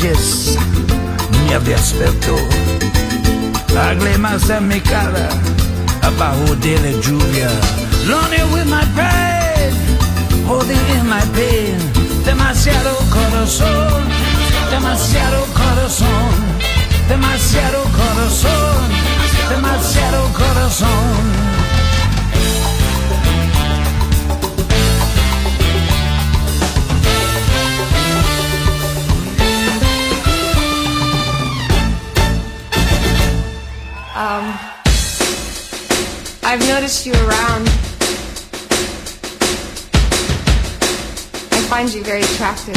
Noches me despertó. Lágrimas en mi cara abajo de la lluvia. Lonely with my pride, holding in my pain. Demasiado corazón, demasiado corazón, demasiado corazón, demasiado corazón. I've noticed you around. I find you very attractive.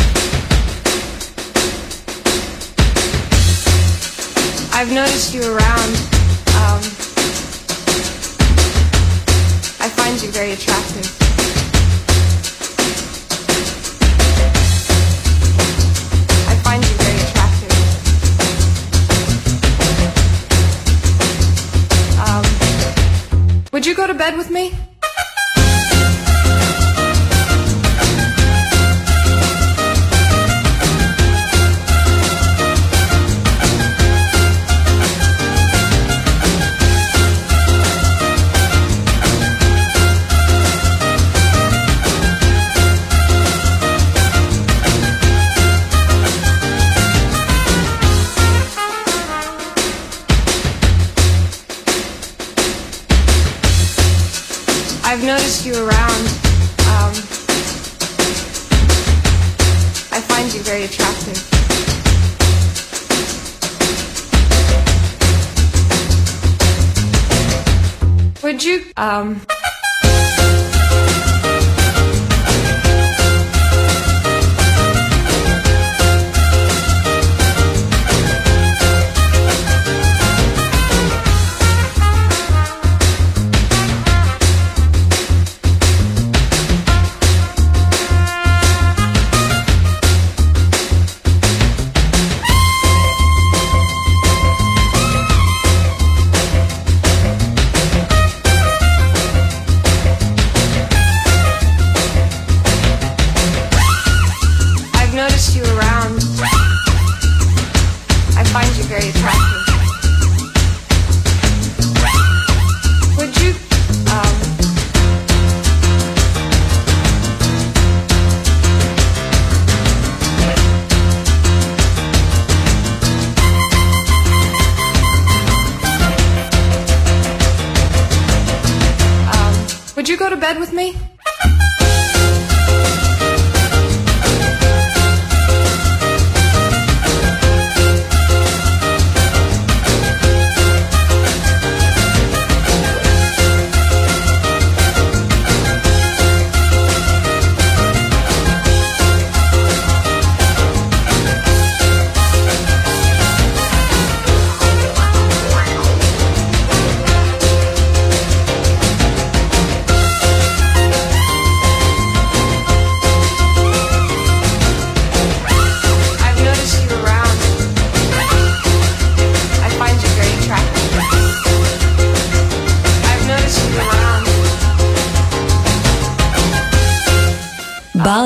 I've noticed you around. Um, I find you very attractive. Would you go to bed with me? I've noticed you around. Um, I find you very attractive. Would you, um,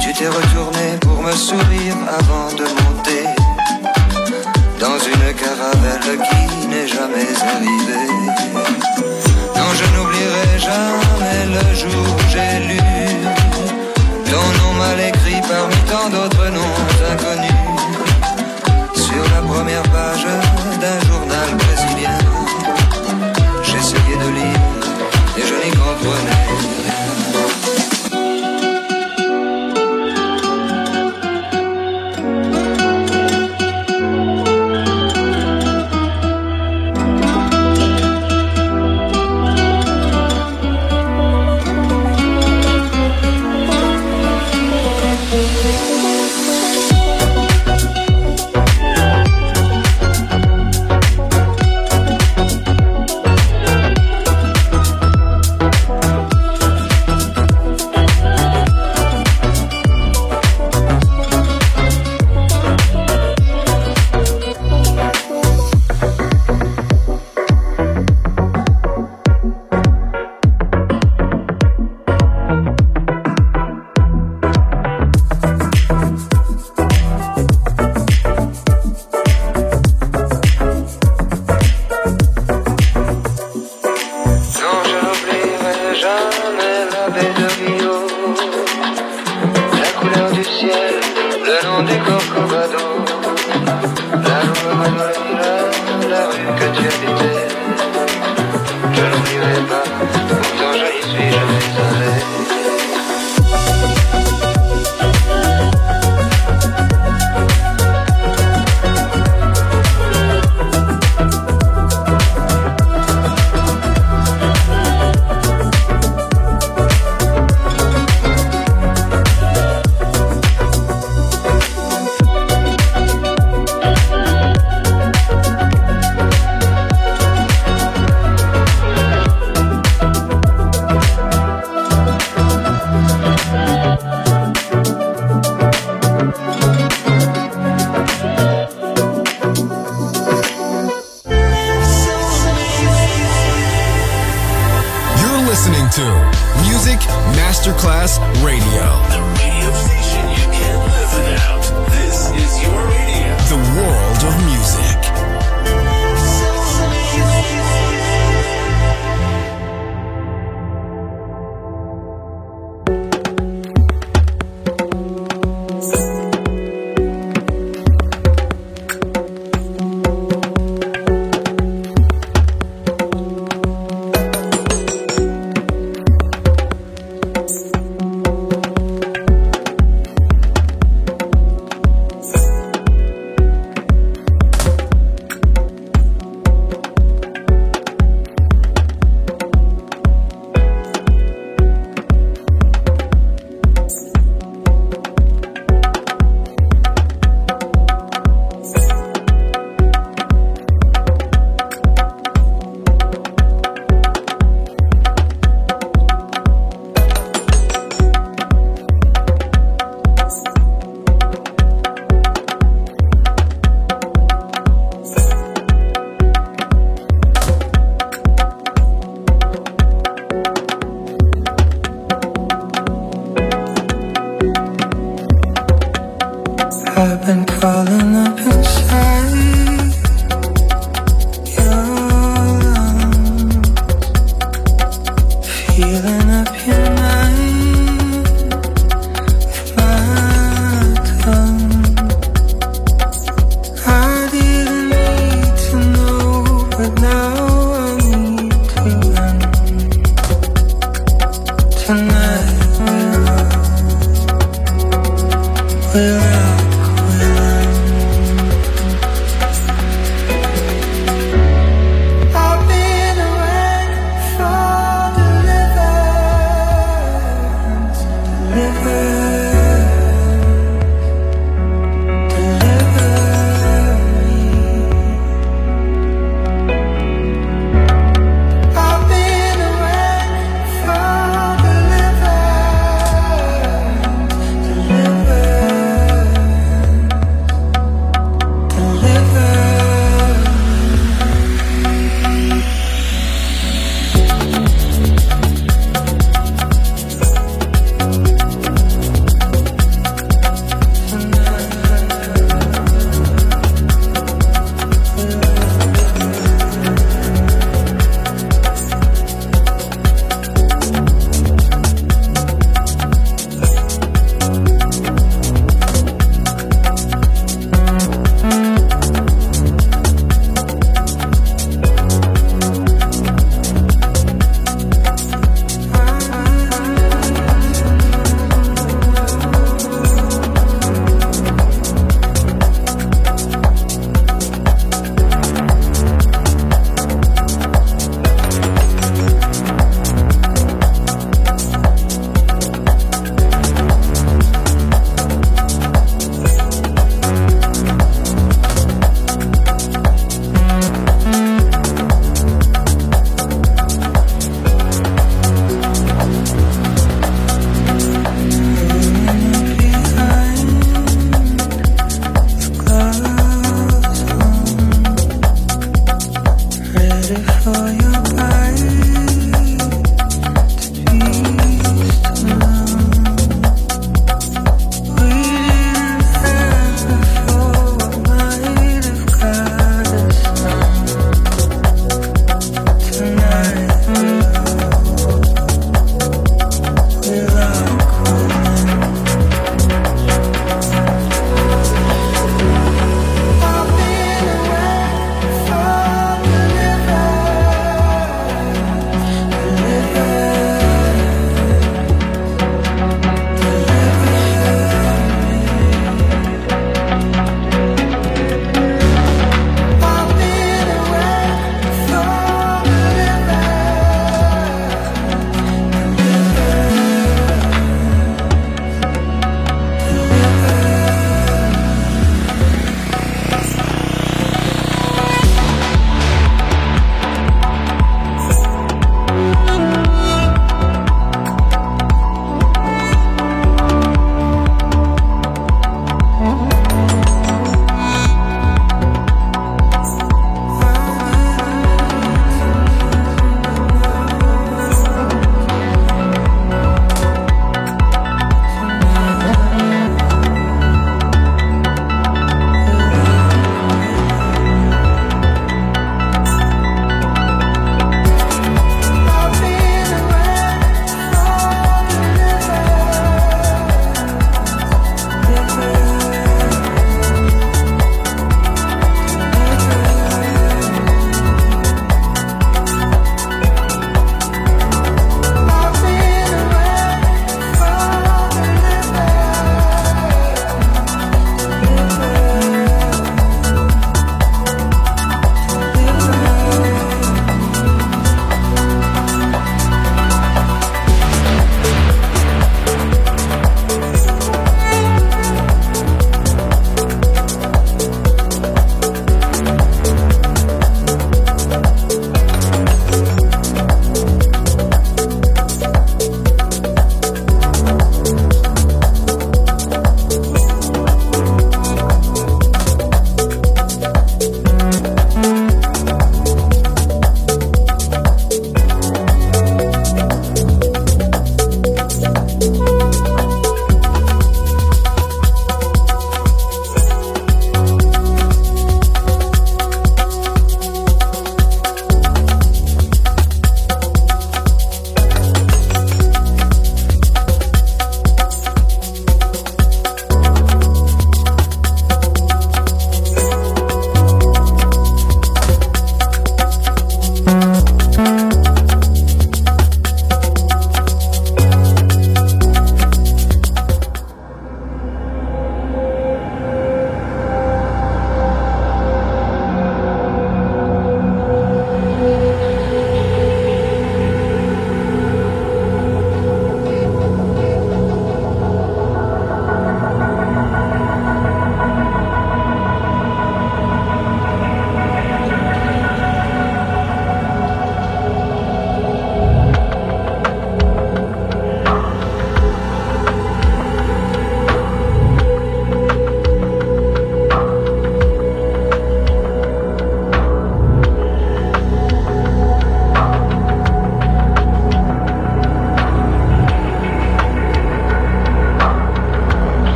Tu t'es retourné pour me sourire avant de monter dans une caravelle qui n'est jamais arrivée. Non, je n'oublierai jamais le jour où j'ai lu ton nom mal écrit parmi tant d'autres noms inconnus sur la première page d'un journal brésilien. J'essayais de lire et je n'y comprenais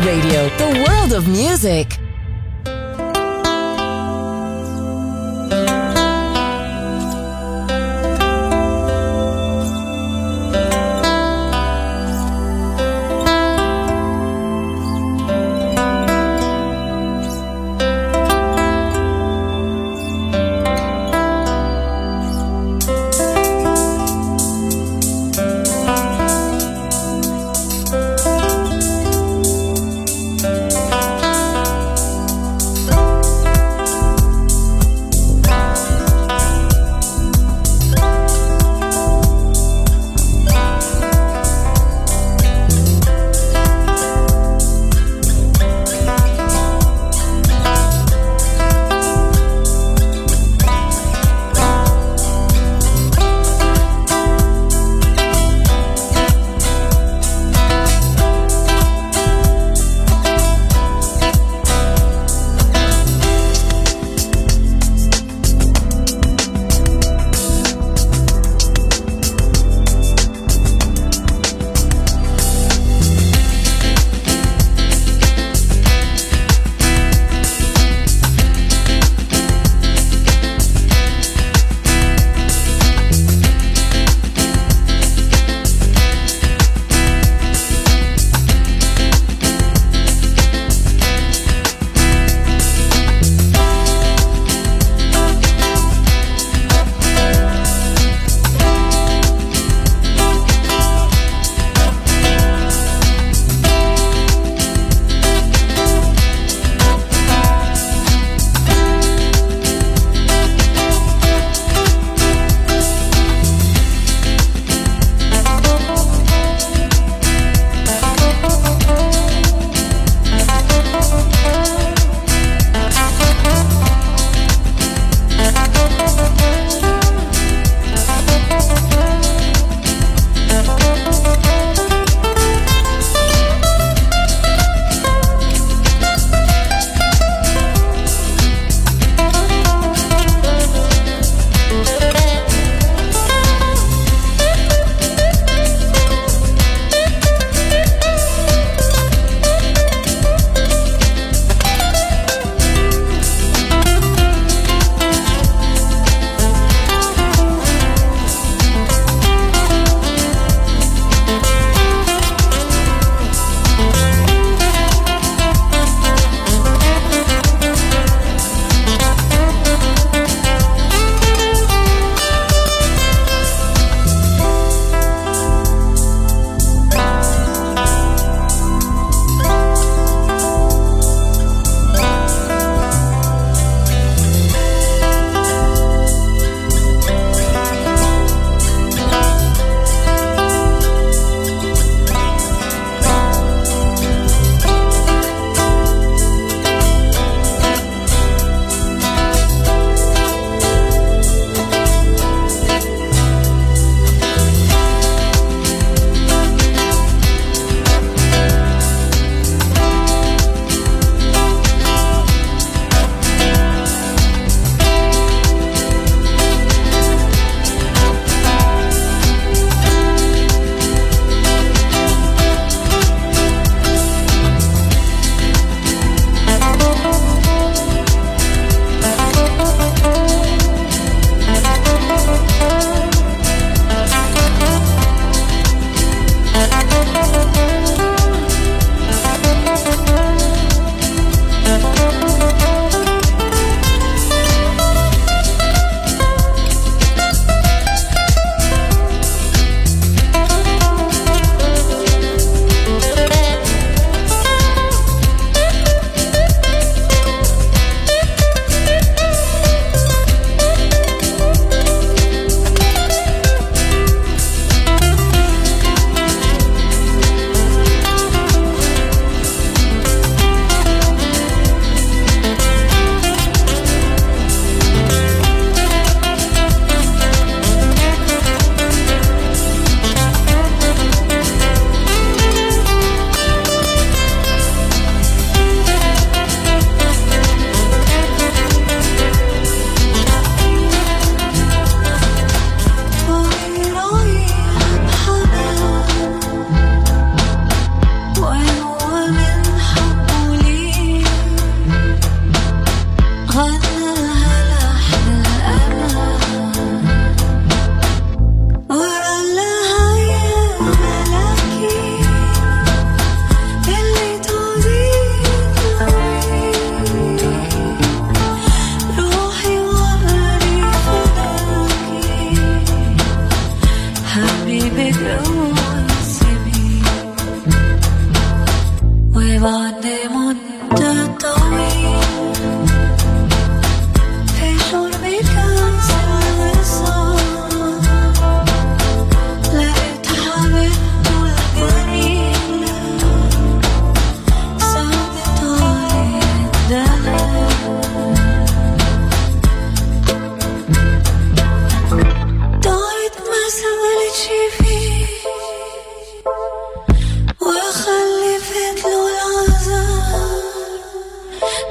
Radio,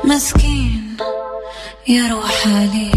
مسكين يا روح عليه